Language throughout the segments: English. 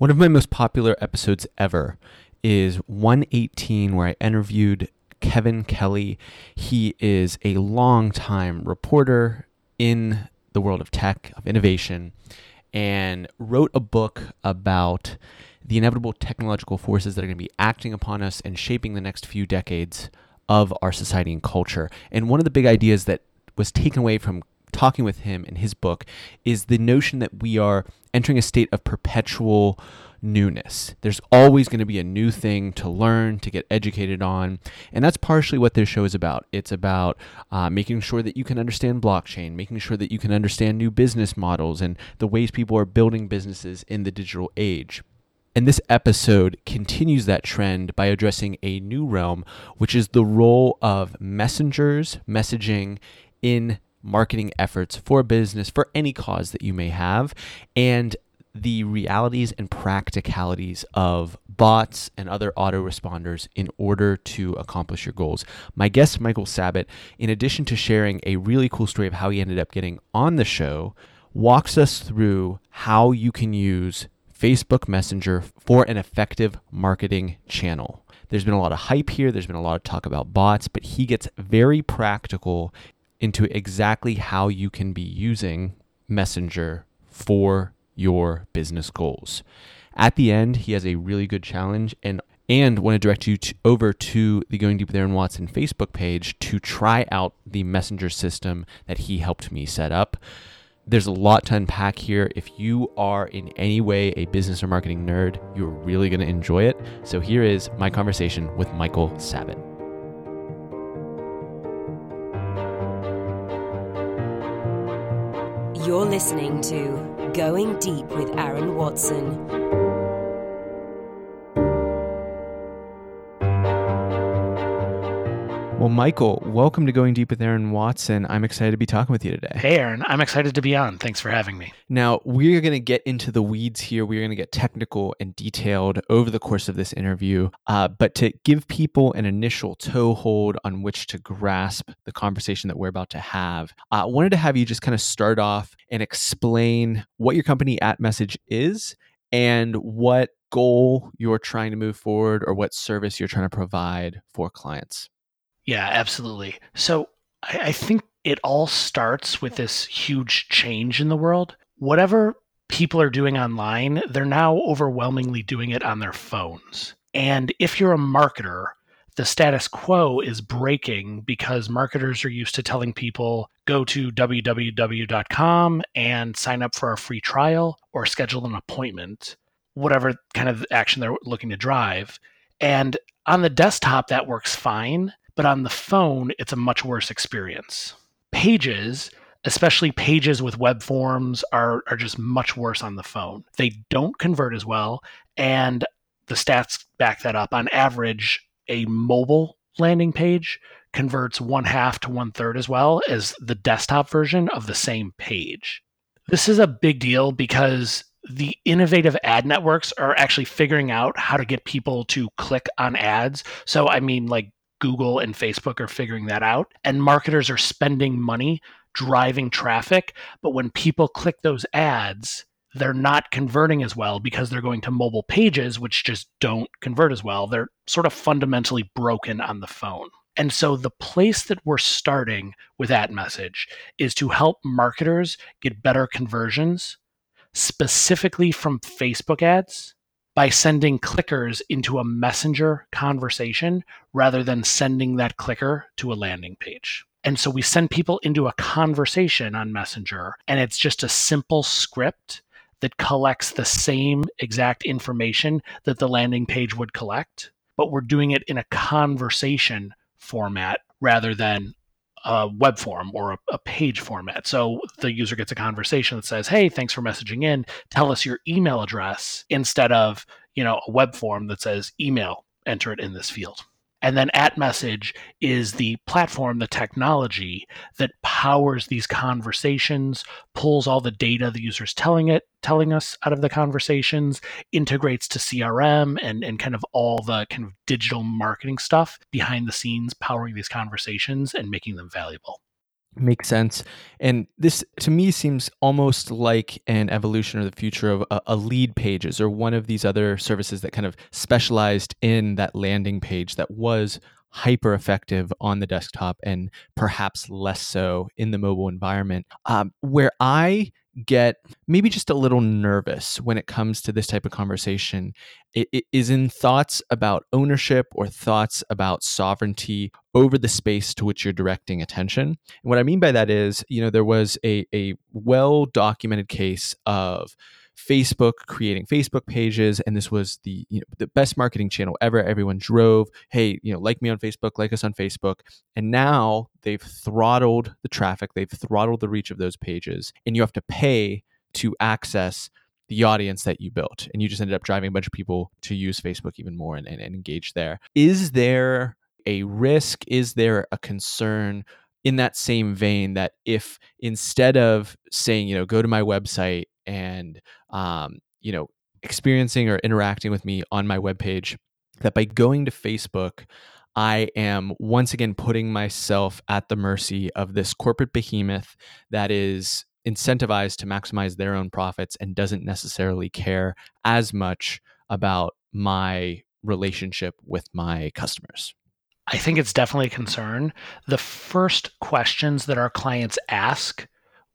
One of my most popular episodes ever is 118, where I interviewed Kevin Kelly. He is a long-time reporter in the world of tech, of innovation, and wrote a book about the inevitable technological forces that are going to be acting upon us and shaping the next few decades of our society and culture. And one of the big ideas that was taken away from talking with him in his book is the notion that we are entering a state of perpetual newness. There's always going to be a new thing to learn, to get educated on. And that's partially what this show is about. It's about uh, making sure that you can understand blockchain, making sure that you can understand new business models and the ways people are building businesses in the digital age. And this episode continues that trend by addressing a new realm, which is the role of messengers, messaging in marketing efforts for business, for any cause that you may have, and the realities and practicalities of bots and other autoresponders in order to accomplish your goals. My guest, Michael Sabat, in addition to sharing a really cool story of how he ended up getting on the show, walks us through how you can use Facebook Messenger for an effective marketing channel. There's been a lot of hype here, there's been a lot of talk about bots, but he gets very practical into exactly how you can be using Messenger for your business goals. At the end, he has a really good challenge and and want to direct you to, over to the Going Deep with Aaron Watson Facebook page to try out the messenger system that he helped me set up. There's a lot to unpack here. If you are in any way a business or marketing nerd, you're really going to enjoy it. So here is my conversation with Michael Sabat. You're listening to Going Deep with Aaron Watson. Well, Michael, welcome to Going Deep with Aaron Watson. I'm excited to be talking with you today. Hey, Aaron. I'm excited to be on. Thanks for having me. Now, we're going to get into the weeds here. We're going to get technical and detailed over the course of this interview. Uh, but to give people an initial toehold on which to grasp the conversation that we're about to have, uh, I wanted to have you just kind of start off and explain what your company at Message is and what goal you're trying to move forward or what service you're trying to provide for clients. Yeah, absolutely. So I, I think it all starts with this huge change in the world. Whatever people are doing online, they're now overwhelmingly doing it on their phones. And if you're a marketer, the status quo is breaking because marketers are used to telling people go to www.com and sign up for a free trial or schedule an appointment, whatever kind of action they're looking to drive. And on the desktop, that works fine but on the phone, it's a much worse experience. Pages, especially pages with web forms, are, are just much worse on the phone. They don't convert as well, and the stats back that up. On average, a mobile landing page converts one half to one third as well as the desktop version of the same page. This is a big deal because the innovative ad networks are actually figuring out how to get people to click on ads. So, I mean, like Google and Facebook are figuring that out. And marketers are spending money driving traffic. But when people click those ads, they're not converting as well because they're going to mobile pages, which just don't convert as well. They're sort of fundamentally broken on the phone. And so the place that we're starting with that message is to help marketers get better conversions, specifically from Facebook ads by sending clickers into a messenger conversation rather than sending that clicker to a landing page. And so we send people into a conversation on Messenger, and it's just a simple script that collects the same exact information that the landing page would collect, but we're doing it in a conversation format rather than a web form or a, a, page format. So the user gets a conversation that says, "Hey, thanks for messaging in. Tell us your email address," instead of you know a web form that says email. Enter it in this field. And then at message is the platform, the technology that powers these conversations, pulls all the data the user's telling it, telling us out of the conversations, integrates to CRM and, and kind of all the kind of digital marketing stuff behind the scenes, powering these conversations and making them valuable. Makes sense. And this to me seems almost like an evolution or the future of a, a, Leadpages or one of these other services that kind of specialized in that landing page that was hyper effective on the desktop and perhaps less so in the mobile environment. Um, where I get maybe just a little nervous when it comes to this type of conversation it, it is in thoughts about ownership or thoughts about sovereignty over the space to which you're directing attention. And what I mean by that is, you know, there was a, a well documented case of Facebook creating Facebook pages, and this was the you know the best marketing channel ever. Everyone drove, hey, you know, like me on Facebook, like us on Facebook, and now they've throttled the traffic, they've throttled the reach of those pages, and you have to pay to access the audience that you built, and you just ended up driving a bunch of people to use Facebook even more and, and, and engage there. Is there a risk? Is there a concern? in that same vein that if instead of saying you know go to my website and um, you know experiencing or interacting with me on my webpage that by going to facebook i am once again putting myself at the mercy of this corporate behemoth that is incentivized to maximize their own profits and doesn't necessarily care as much about my relationship with my customers I think it's definitely a concern. The first questions that our clients ask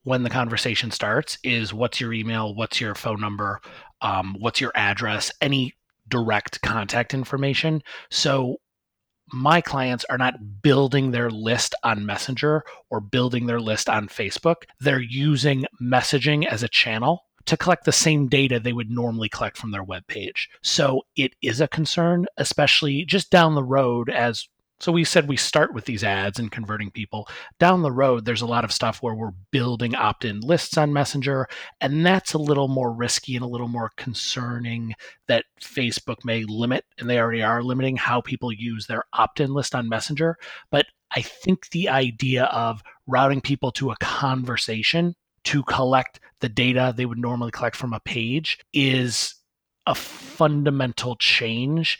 when the conversation starts is what's your email, what's your phone number, um, what's your address, any direct contact information. So my clients are not building their list on Messenger or building their list on Facebook. They're using messaging as a channel to collect the same data they would normally collect from their web page. So it is a concern, especially just down the road as so we said we start with these ads and converting people. Down the road, there's a lot of stuff where we're building opt in lists on Messenger, and that's a little more risky and a little more concerning that Facebook may limit, and they already are limiting how people use their opt in list on Messenger. But I think the idea of routing people to a conversation to collect the data they would normally collect from a page is a fundamental change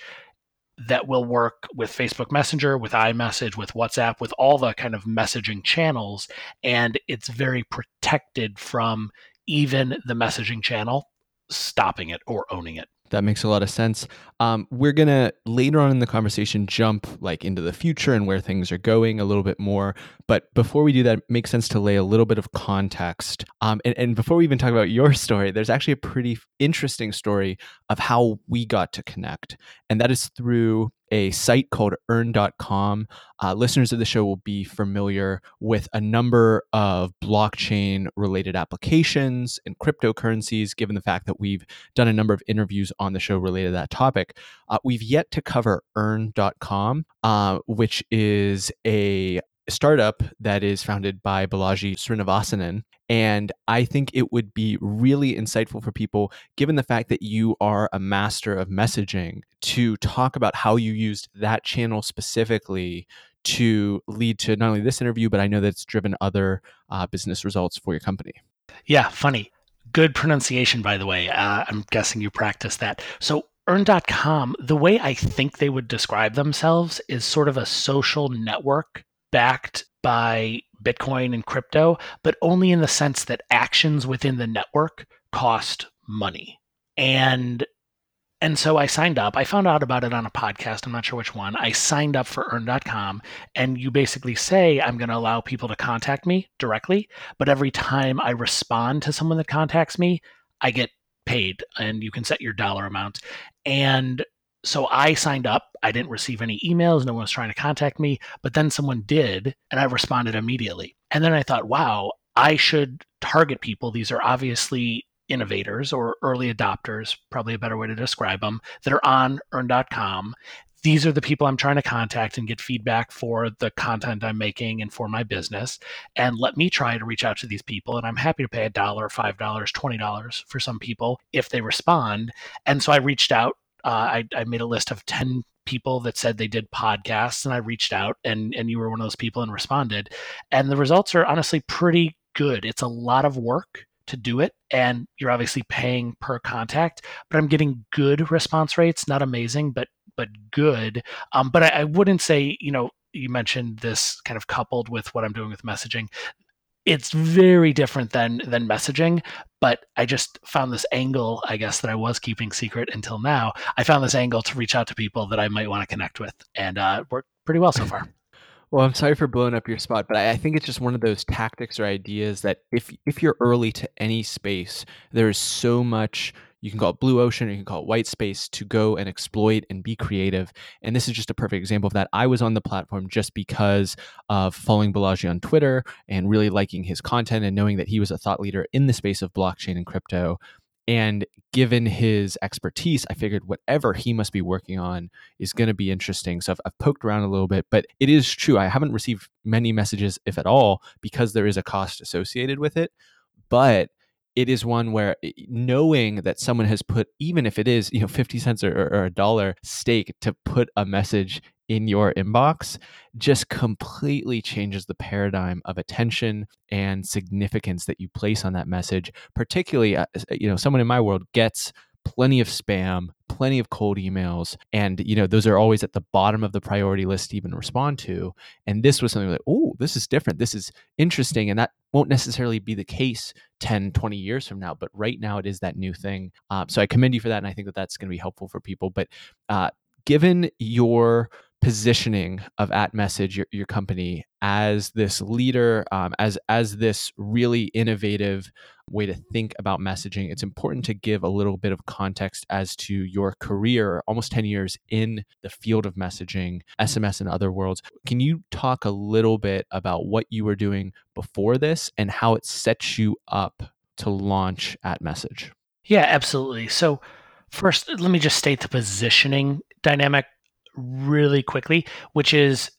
that will work with Facebook Messenger, with iMessage, with WhatsApp, with all the kind of messaging channels. And it's very protected from even the messaging channel stopping it or owning it. That makes a lot of sense. Um, we're gonna later on in the conversation jump like into the future and where things are going a little bit more. But before we do that, it makes sense to lay a little bit of context. Um, and, and before we even talk about your story, there's actually a pretty interesting story of how we got to connect, and that is through a site called earn.com. Uh, listeners of the show will be familiar with a number of blockchain related applications and cryptocurrencies, given the fact that we've done a number of interviews on the show related to that topic. Uh, we've yet to cover earn.com, uh, which is a startup that is founded by Balaji Srinivasanan. And I think it would be really insightful for people, given the fact that you are a master of messaging, to talk about how you used that channel specifically to lead to not only this interview, but I know that it's driven other uh, business results for your company. Yeah, funny. Good pronunciation, by the way. Uh, I'm guessing you practice that. So, earn.com, the way I think they would describe themselves is sort of a social network backed by Bitcoin and crypto, but only in the sense that actions within the network cost money. And and so I signed up. I found out about it on a podcast. I'm not sure which one. I signed up for earn.com and you basically say I'm going to allow people to contact me directly, but every time I respond to someone that contacts me, I get paid and you can set your dollar amount. And so I signed up. I didn't receive any emails. No one was trying to contact me, but then someone did, and I responded immediately. And then I thought, wow, I should target people. These are obviously innovators or early adopters, probably a better way to describe them, that are on earn.com. These are the people I'm trying to contact and get feedback for the content I'm making and for my business. And let me try to reach out to these people. And I'm happy to pay a dollar, $5, $20 for some people if they respond. And so I reached out uh, I, I made a list of 10 people that said they did podcasts and I reached out and and you were one of those people and responded and the results are honestly pretty good. It's a lot of work to do it and you're obviously paying per contact, but I'm getting good response rates, not amazing, but but good. Um, but I, I wouldn't say, you know, you mentioned this kind of coupled with what I'm doing with messaging. It's very different than than messaging, but I just found this angle, I guess, that I was keeping secret until now. I found this angle to reach out to people that I might want to connect with, and uh, worked pretty well so far. Well, I'm sorry for blowing up your spot, but I think it's just one of those tactics or ideas that if if you're early to any space, there is so much you can call it blue ocean or you can call it white space to go and exploit and be creative. And this is just a perfect example of that. I was on the platform just because of following Balaji on Twitter and really liking his content and knowing that he was a thought leader in the space of blockchain and crypto. And given his expertise, I figured whatever he must be working on is going to be interesting. So I've, I've, poked around a little bit, but it is true. I haven't received many messages, if at all, because there is a cost associated with it. But it is one where eh, knowing that someone has put, even if it is, you know, 50 cents or, or a dollar stake to put a message in your inbox just completely changes the paradigm of attention and significance that you place on that message particularly uh, you know someone in my world gets plenty of spam, plenty of cold emails, and you know those are always at the bottom of the priority list to even respond to. And this was something like, oh, this is different. This is interesting, and that won't necessarily be the case 10, 20 years from now. But right now, it is that new thing. Um, so I commend you for that, and I think that that's going to be helpful for people. But uh, given your positioning of at message your, your company as this leader um, as as this really innovative way to think about messaging. It's important to give a little bit of context as to your career almost 10 years in the field of messaging sms and other worlds. Can you talk a little bit about what you were doing before this and how it sets you up to launch at message? Yeah absolutely. So first let me just state the positioning dynamic really quickly, which is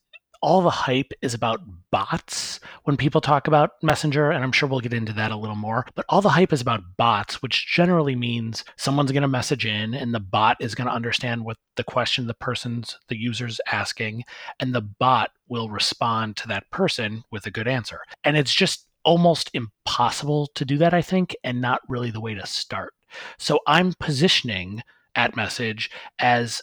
all the hype is about bots when people talk about Messenger, and I'm sure we'll get into that a little more. But all the hype is about bots, which generally means someone's going to message in, and the bot is going to understand what the question the person's, the user's asking, and the bot will respond to that person with a good answer. And it's just almost impossible to do that, I think, and not really the way to start. So I'm positioning at message as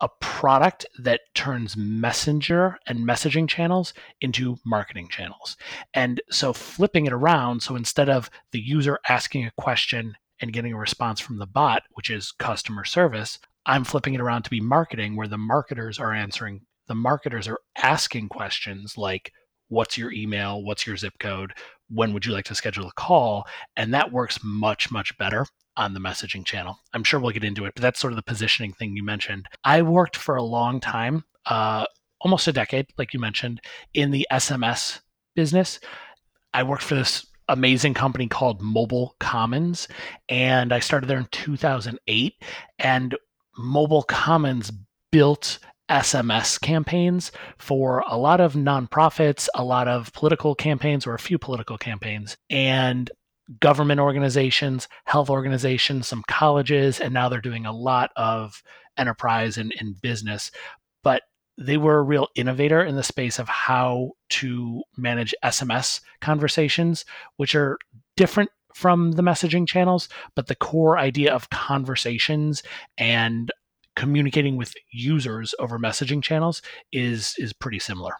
a product that turns messenger and messaging channels into marketing channels. And so flipping it around, so instead of the user asking a question and getting a response from the bot, which is customer service, I'm flipping it around to be marketing where the marketers are answering, the marketers are asking questions like, What's your email? What's your zip code? When would you like to schedule a call? And that works much, much better on the messaging channel. I'm sure we'll get into it, but that's sort of the positioning thing you mentioned. I worked for a long time, uh, almost a decade, like you mentioned, in the SMS business. I worked for this amazing company called Mobile Commons, and I started there in 2008. And Mobile Commons built SMS campaigns for a lot of nonprofits, a lot of political campaigns, or a few political campaigns. And government organizations, health organizations, some colleges, and now they're doing a lot of enterprise and, and business. But they were a real innovator in the space of how to manage SMS conversations, which are different from the messaging channels, but the core idea of conversations and communicating with users over messaging channels is is pretty similar.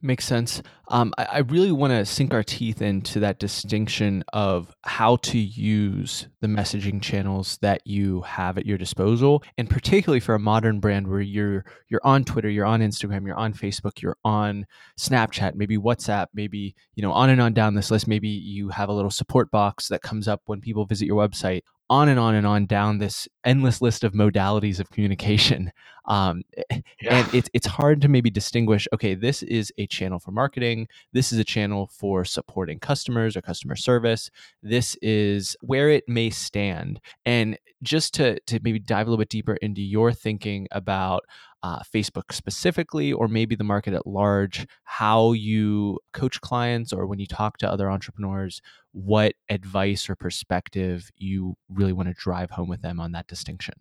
Makes sense. Um, I, I, really want to sink our teeth into that distinction of how to use the messaging channels that you have at your disposal, and particularly for a modern brand where you're you're on Twitter, you're on Instagram, you're on Facebook, you're on Snapchat, maybe WhatsApp, maybe you know on and on down this list. Maybe you have a little support box that comes up when people visit your website on and on and on down this endless list of modalities of communication. Um, yeah. And it's, it's hard to maybe distinguish okay, this is a channel for marketing, this is a channel for supporting customers or customer service, this is where it may stand. And just to, to maybe dive a little bit deeper into your thinking about uh, Facebook specifically, or maybe the market at large, how you coach clients or when you talk to other entrepreneurs, what advice or perspective you really want to drive home with them on that distinction?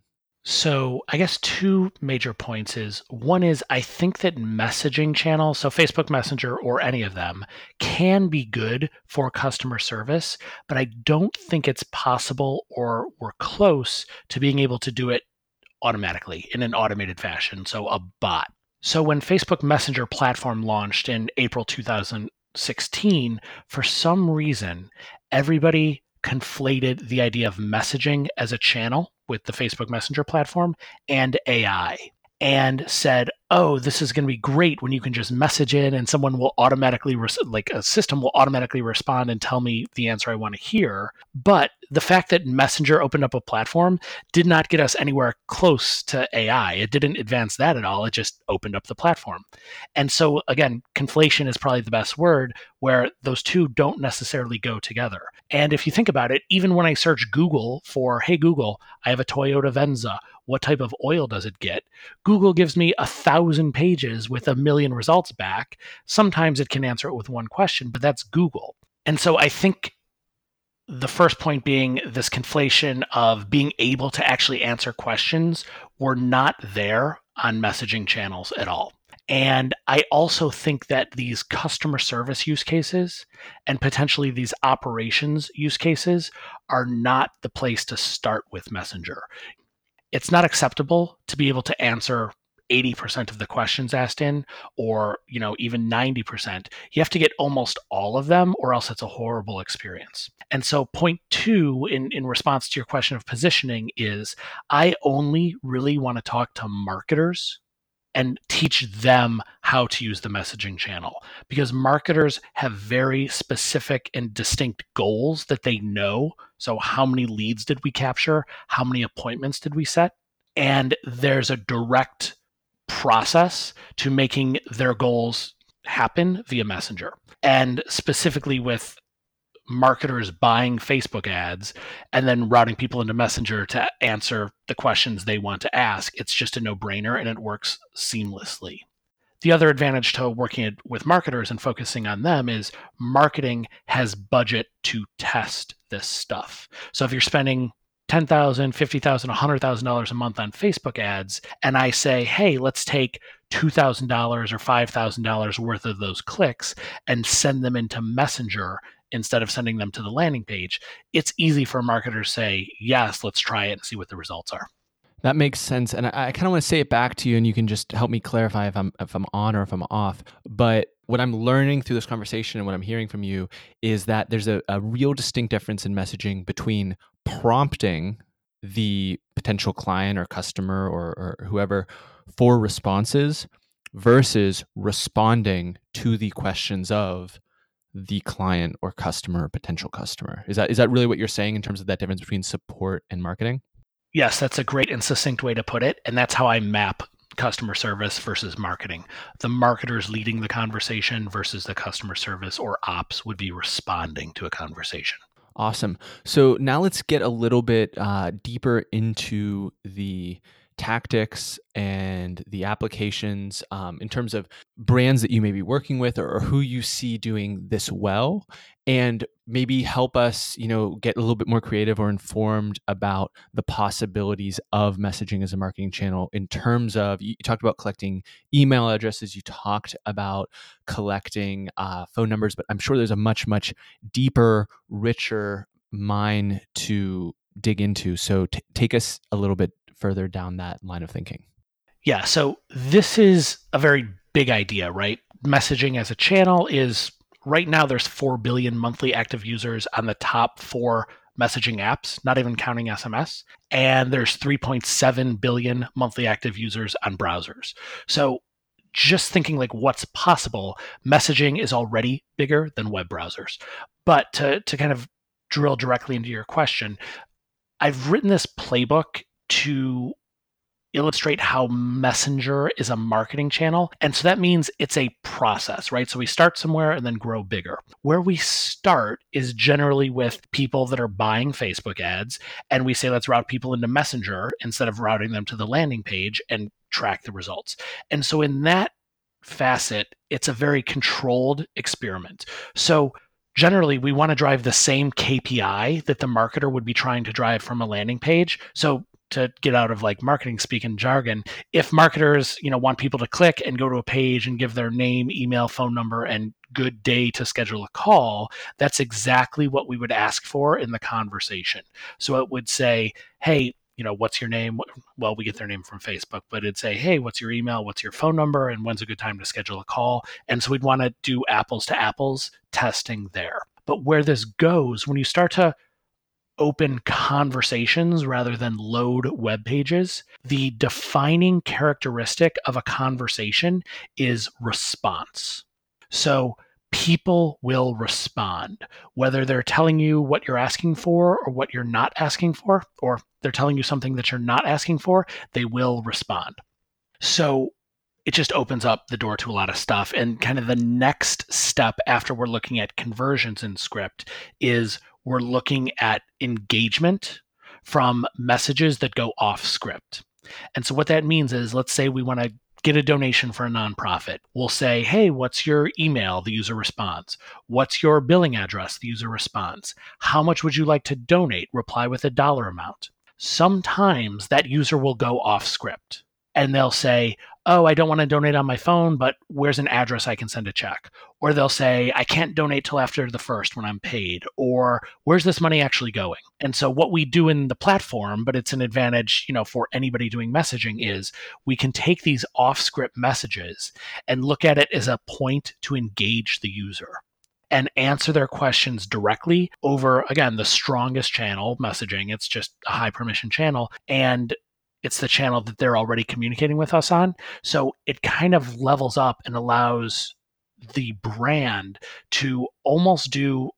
So, I guess two major points is one is I think that messaging channels, so Facebook Messenger or any of them, can be good for customer service, but I don't think it's possible or we're close to being able to do it automatically in an automated fashion. So, a bot So when Facebook Messenger platform launched in April 2016, for some reason, everybody conflated the idea of messaging as a channel with the Facebook Messenger platform and AI and said, "Oh, this is going to be great when you can just message in and someone will automatically res- like a system will automatically respond and tell me the answer I want to hear." But the fact that Messenger opened up a platform did not get us anywhere close to AI. It didn't advance that at all. It just opened up the platform. And so again, conflation is probably the best word where those two don't necessarily go together. And if you think about it, even when I search Google for, "Hey Google, I have a Toyota Venza what type of oil does it get? Google gives me a thousand pages with a million results back. Sometimes it can answer it with one question, but that's Google. And so I think the first point being this conflation of being able to actually answer questions were not there on messaging channels at all. And I also think that these customer service use cases and potentially these operations use cases are not the place to start with Messenger it's not acceptable to be able to answer 80% of the questions asked in or you know even 90% you have to get almost all of them or else it's a horrible experience. And so point two in, in response to your question of positioning is i only really want to talk to marketers and teach them how to use the messaging channel because marketers have very specific and distinct goals that they know. So, how many leads did we capture? How many appointments did we set? And there's a direct process to making their goals happen via Messenger. And specifically with marketers buying Facebook ads and then routing people into Messenger to answer the questions they want to ask. It's just a no brainer and it works seamlessly. The other advantage to working with marketers and focusing on them is marketing has budget to test this stuff. So if you're spending $10,000, $50,000, $100,000 a month on Facebook ads, and I say, hey, let's take $2,000 or $5,000 worth of those clicks and send them into Messenger instead of sending them to the landing page, it's easy for marketers say, yes, let's try it and see what the results are. That makes sense, and I, I kind of want to say it back to you, and you can just help me clarify if I'm if I'm on or if I'm off. But what I'm learning through this conversation and what I'm hearing from you is that there's a, a real distinct difference in messaging between prompting the potential client or customer or, or whoever for responses versus responding to the questions of the client or customer or potential customer. Is that is that really what you're saying in terms of that difference between support and marketing? Yes, that's a great and succinct way to put it. And that's how I map customer service versus marketing. The marketers leading the conversation versus the customer service or ops would be responding to a conversation. Awesome. So now let's get a little bit uh, deeper into the tactics and the applications um, in terms of brands that you may be working with or, or, who you see doing this well and maybe help us you know get a little bit more creative or informed about the possibilities of messaging as a marketing channel in terms of you talked about collecting email addresses you talked about collecting uh, phone numbers but i'm sure there's a much much deeper richer mine to dig into. So t- take us a little bit further down that line of thinking? Yeah, so this is a very big idea, right? Messaging as a channel is right now there's 4 billion monthly active users on the top 4 messaging apps, not even counting SMS, and there's 3.7 billion monthly active users on browsers. So just thinking like what's possible, messaging is already bigger than web browsers. But to to kind of drill directly into your question, I've written this playbook to illustrate how Messenger is a marketing channel. And so that means it's a process, right? So we start somewhere and then grow bigger. Where we start is generally with people that are buying Facebook ads. And we say, let's route people into Messenger instead of routing them to the landing page and track the results. And so in that facet, it's a very controlled experiment. So generally we want to drive the same KPI that the marketer would be trying to drive from a landing page. So to get out of like marketing speak and jargon if marketers you know want people to click and go to a page and give their name email phone number and good day to schedule a call that's exactly what we would ask for in the conversation so it would say hey you know, what's your name? Well, we get their name from Facebook, but it'd say, hey, what's your email? What's your phone number? And when's a good time to schedule a call? And so we'd want to do apples to apples testing there. But where this goes, when you start to open conversations rather than load web pages, the defining characteristic of a conversation is response. So people will respond, whether they're telling you what you're asking for or what you're not asking for, or they're telling you something that you're not asking for, they will respond. So it just opens up the door to a lot of stuff. And kind of the next step after we're looking at conversions in script is we're looking at engagement from messages that go off script. And so what that means is let's say we want to get a donation for a nonprofit. We'll say, hey, what's your email? The user responds. What's your billing address? The user responds. How much would you like to donate? Reply with a dollar amount. Sometimes that user will go off script and they'll say, Oh, I don't want to donate on my phone, but where's an address I can send a check? Or they'll say, I can't donate till after the first when I'm paid. Or where's this money actually going? And so what we do in the platform, but it's an advantage, you know, for anybody doing messaging is we can take these off script messages and look at it as a point to engage the user and answer their questions directly over again the strongest channel messaging it's just a high permission channel and it's the channel that they're already communicating with us on. So it kind of levels up and allows the brand to almost do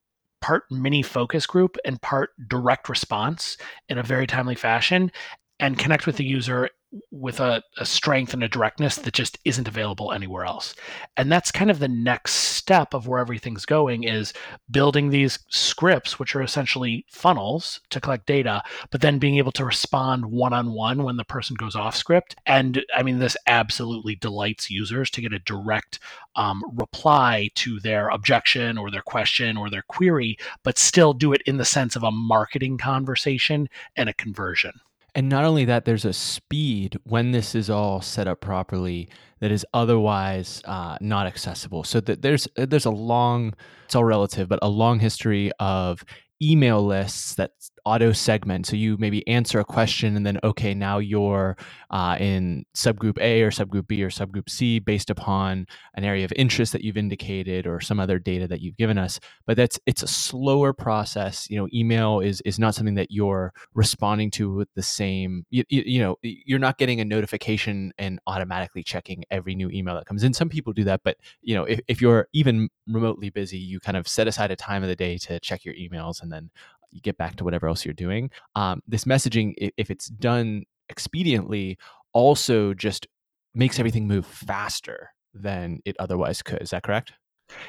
part mini focus group and part direct response in a very timely fashion and connect with the user with a, a, strength and a directness that just isn't available anywhere else. And that's kind of the next step of where everything's going is building these scripts which are essentially funnels to collect data but then being able to respond one-on-one when the person goes off script. And i mean this absolutely delights users to get a direct um, reply to their objection or their question or their query but still do it in the sense of a marketing conversation and a conversion and not only that, there's a speed when this is all set up properly that is otherwise uh, not accessible. So that there's there's a long, it's all relative, but a long history of email lists that auto segment. So you maybe answer a question and then, okay, now you're uh, in subgroup A or subgroup B or subgroup C based upon an area of interest that you've indicated or some other data that you've given us. But that's it's a slower process. You know, email is is not something that you're responding to with the same. You, you, you know, you're not getting a notification and automatically checking every new email that comes in. Some people do that, but you know, if, if you're even remotely busy, you kind of set aside a time of the day to check your emails and then you get back to whatever else you're doing. Um, this messaging, if it's done expediently, also just makes everything move faster than it otherwise could. Is that correct?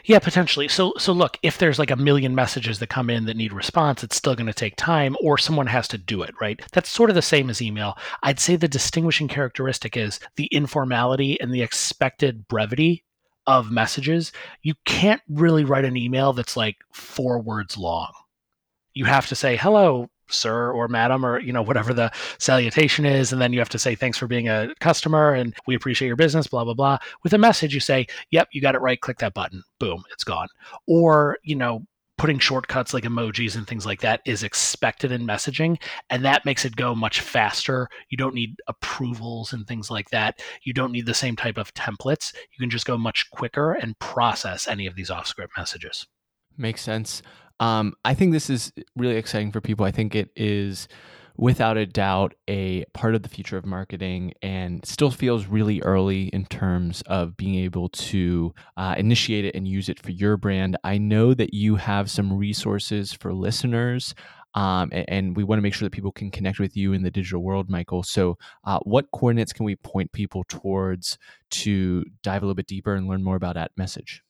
Yeah, potentially. So so look, if there's like a million messages that come in that need response, it's still going to take time or someone has to do it, right? That's sort of the same as email. I'd say the distinguishing characteristic is the informality and the expected brevity of messages. You can't really write an email that's like 4 words long you have to say hello sir or madam or you know whatever the salutation is and then you have to say thanks for being a customer and we appreciate your business blah blah blah. With a message you say yep you got it right click that button boom it's gone. Or you know putting shortcuts like emojis and things like that is expected in messaging and that makes it go much faster. You don't need approvals and things like that. You don't need the same type of templates. You can just go much quicker and process any of these off script messages. Makes sense um, I think this is really exciting for people. I think it is without a doubt a part of the future of marketing and still feels really early in terms of being able to uh, initiate it and use it for your brand. I know that you have some resources for listeners. Um, and, we want to make sure that people can connect with you in the digital world, Michael. So, uh, what coordinates can we point people towards to dive a little bit deeper and learn more about that message?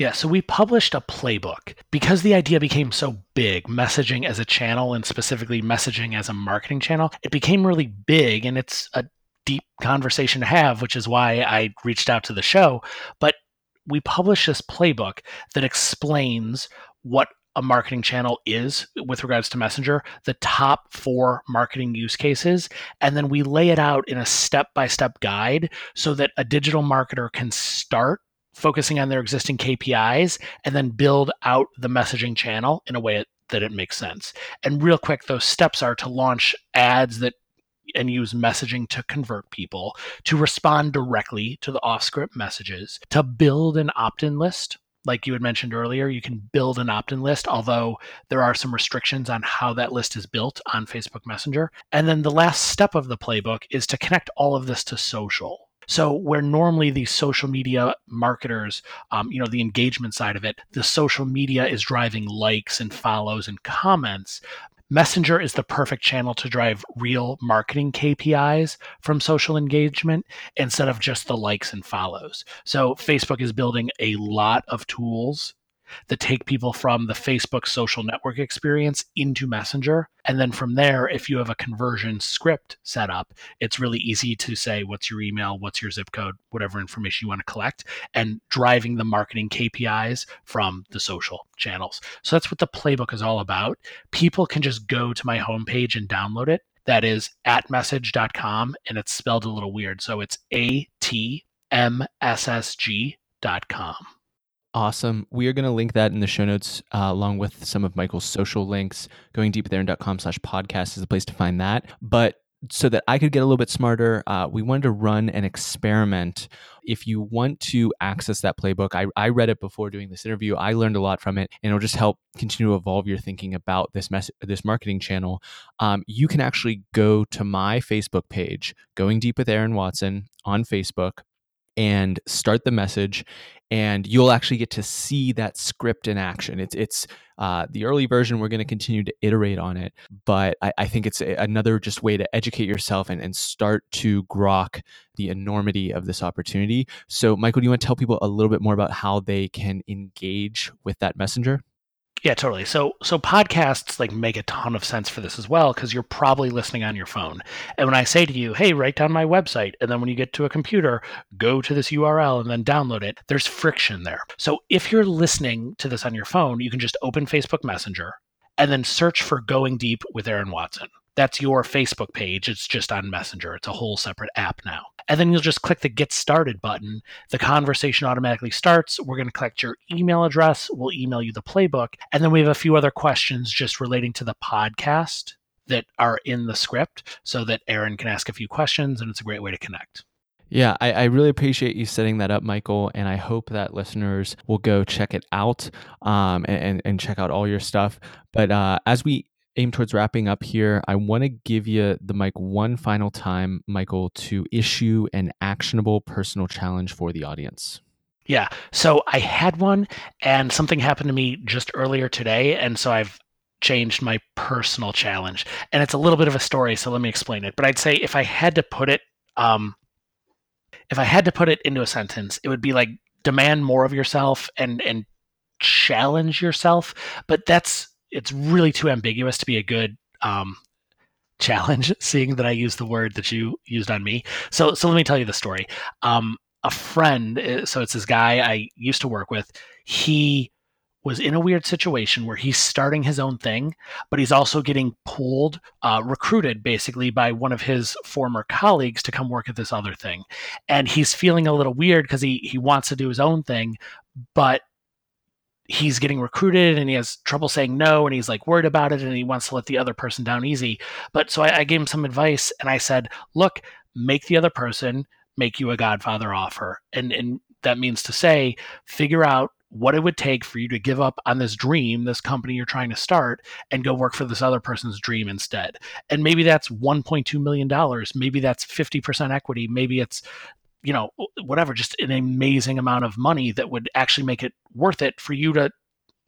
Yeah, so we published a playbook because the idea became so big, messaging as a channel and specifically messaging as a marketing channel. It became really big and it's a deep conversation to have, which is why I reached out to the show. But we published this playbook that explains what a marketing channel is with regards to Messenger, the top four marketing use cases, and then we lay it out in a step by step guide so that a digital marketer can start focusing on their existing KPIs and then build out the messaging channel in a way that it makes sense. And real quick, those steps are to launch ads that and use messaging to convert people, to respond directly to the off script messages, to build an opt in list. Like you had mentioned earlier, you can build an opt in list, although there are some restrictions on how that list is built on Facebook Messenger. And then the last step of the playbook is to connect all of this to social. So where normally the social media marketers, um, you know, the engagement side of it, the social media is driving likes and follows and comments. Messenger is the perfect channel to drive real marketing KPIs from social engagement instead of just the likes and follows. So, Facebook is building a lot of tools that take people from the Facebook social network experience into Messenger. And then from there, if you have a conversion script set up, it's really easy to say, what's your email, what's your zip code, whatever information you want to collect, and driving the marketing KPIs from the social channels. So that's what the playbook is all about. People can just go to my homepage and download it. That is atmessage.com, and it's spelled a little weird. So it's A T M S S G.com. Awesome. We are going to link that in the show notes uh, along with some of Michael's social links. Going deepwithaaron.com slash podcast is the place to find that. But so that I could get a little bit smarter, uh, we wanted to run an experiment. If you want to access that playbook, I, I read it before doing this interview. I learned a lot from it, and it'll just help continue to evolve your thinking about this mess, this marketing channel. Um, you can actually go to my Facebook page, Going Deep with Aaron Watson on Facebook, and start the message and you'll actually get to see that script in action. It's it's uh, the early version. We're going to continue to iterate on it, but I, I, think it's another just way to educate yourself and, and start to grok the enormity of this opportunity. So, Michael, do you want to tell people a little bit more about how they can engage with that messenger? Yeah, totally. So so podcasts like make a ton of sense for this as well because you're probably listening on your phone. And when I say to you, "Hey, write down my website," and then when you get to a computer, go to this URL and then download it, there's friction there. So if you're listening to this on your phone, you can just open Facebook Messenger and then search for Going Deep with Aaron Watson that's your Facebook page. It's just on Messenger. It's a whole separate app now. And then you'll just click the Get Started button. The conversation automatically starts. We're going to collect your email address. We'll email you the playbook. And then we have a few other questions just relating to the podcast that are in the script so that Aaron can ask a few questions. And it's a great way to connect. Yeah, I, I, really appreciate you setting that up, Michael, and I hope that listeners will go check it out um, and, and check out all your stuff. But uh, as we aim towards wrapping up here, I want to give you the mic one final time, Michael, to issue an actionable personal challenge for the audience. Yeah. So I had one and something happened to me just earlier today. And so I've changed my personal challenge. And it's a little bit of a story. So let me explain it. But I'd say if I had to put it, um, if I had to put it into a sentence, it would be like demand more of yourself and, and challenge yourself. But that's it's really too ambiguous to be a good um, challenge. Seeing that I used the word that you used on me, so so let me tell you the story. Um, a friend, uh, so it's this guy I used to work with. He was in a weird situation where he's starting his own thing, but he's also getting pulled, uh, recruited basically by one of his former colleagues to come work at this other thing. And he's feeling a little weird because he, he wants to do his own thing, but he's getting recruited and he has trouble saying no and he's like worried about it and he wants to let the other person down easy. But so I, I gave him some advice and I said, look, make the other person make you a Godfather offer. And and that means to say, figure out what it would take for you to give up on this dream, this company you're trying to start, and go work for this other person's dream instead. And maybe that's $1.2 million. Maybe that's 50% equity. Maybe it's you know, whatever, just an amazing amount of money that would actually make it worth it for you to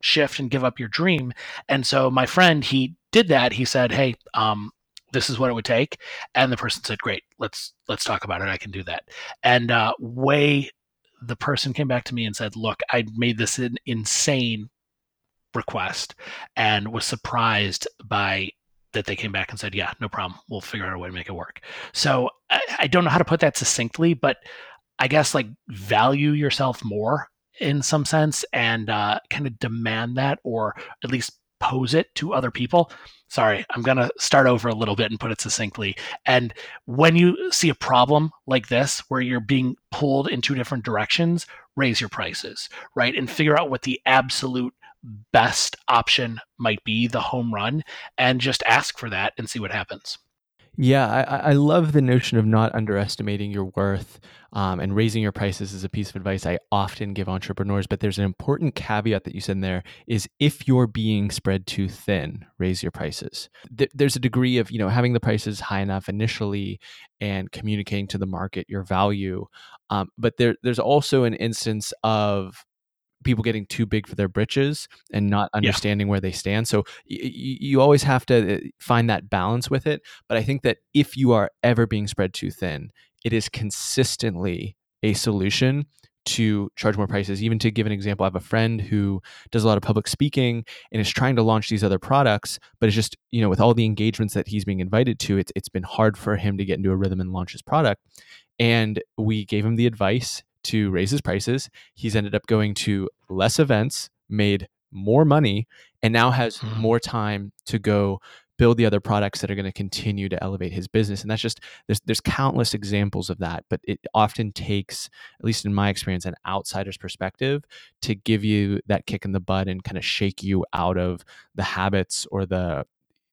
shift and give up your dream. And so my friend, he did that. He said, "Hey, um, this is what it would take," and the person said, "Great, let's let's talk about it. I can do that." And uh, way the person came back to me and said, "Look, I made this an insane request and was surprised by that they came back and said, "Yeah, no problem. We'll figure out a way to make it work." So I, I don't know how to put that succinctly, but I guess like value yourself more in some sense and uh, kind of demand that, or at least pose it to other people. Sorry, I'm going to start over a little bit and put it succinctly. And when you see a problem like this, where you're being pulled in two different directions, raise your prices, right? And figure out what the absolute best option might be the home run and just ask for that and see what happens. Yeah, I, I love the notion of not underestimating your worth um, and raising your prices is a piece of advice I often give entrepreneurs. But there's an important caveat that you said there is if you're being spread too thin, raise your prices. Th- there's a degree of you know having the prices high enough initially and communicating to the market your value, um, but there there's also an instance of people getting too big for their britches and not understanding yeah. where they stand. So y- you always have to uh, find that balance with it. But I think that if you are ever being spread too thin, it is consistently a solution to charge more prices. Even to give an example, I have a friend who does a lot of public speaking and is trying to launch these other products, but it's just, you know, with all the engagements that he's being invited to, it's it's been hard for him to get into a rhythm and launch his product. And we gave him the advice to raise his prices. He's ended up going to less events, made more money, and now has mm-hmm. more time to go build the other products that are going to continue to elevate his business. And that's just there's there's countless examples of that, but it often takes, at least in my experience, an outsider's perspective to give you that kick in the butt and kind of shake you out of the habits or the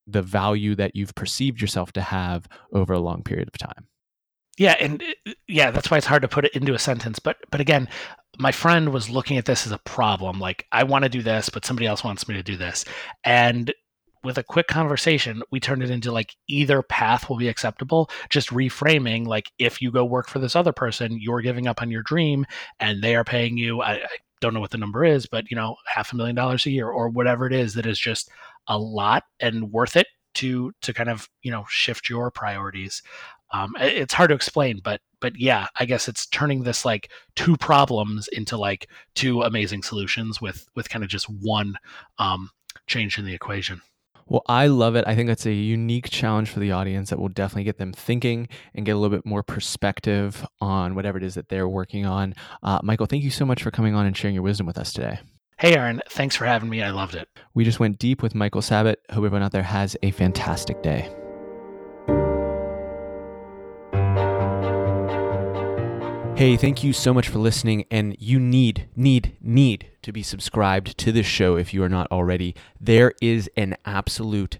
the value that you've perceived yourself to have over a long period of time. Yeah, and uh, yeah, that's why it's hard to put it into a sentence. But but again, my friend was looking at this as a problem. Like I want to do this, but somebody else wants me to do this, and with a quick conversation, we turned it into like either path will be acceptable. Just reframing, like if you go work for this other person, you're giving up on your dream, and they are paying you. I, I don't know what the number is, but you know, half a million dollars a year or whatever it is that is just a lot and worth it to to kind of you know shift your priorities um, it's hard to explain but but yeah i guess it's turning this like two problems into like two amazing solutions with with kind of just one um, change in the equation well, I love it. I think that's a unique challenge for the audience that will definitely get them thinking and get a little bit more perspective on whatever it is that they're working on. Uh, Michael, thank you so much for coming on and sharing your wisdom with us today. Hey, Aaron, thanks for having me. I loved it. We just went deep with Michael Sabat. Hope everyone out there has a fantastic day. Hey, thank you so much for listening. And you need, need, need to be subscribed to this show if you are not already. There is an absolute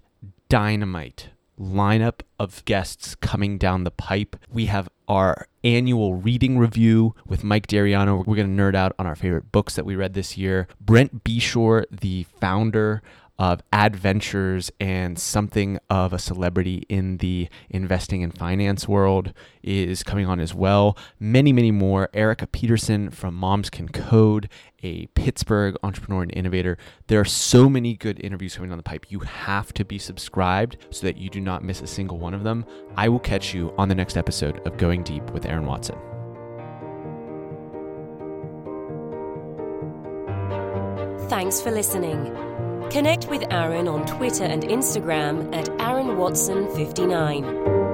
dynamite lineup of guests coming down the pipe. We have our annual reading review with Mike Dariano. We're going to nerd out on our favorite books that we read this year. Brent Beshore, the founder of adventures and something of a celebrity in the investing and finance world is coming on as well. Many, many more. Erica Peterson from Moms Can Code, a Pittsburgh entrepreneur and innovator. There are so many good interviews coming on the pipe. You have to be subscribed so that you do not miss a single one of them. I will catch you on the next episode of Going Deep with Aaron Watson. Thanks for listening. Connect with Aaron on Twitter and Instagram at Aaron Watson 59.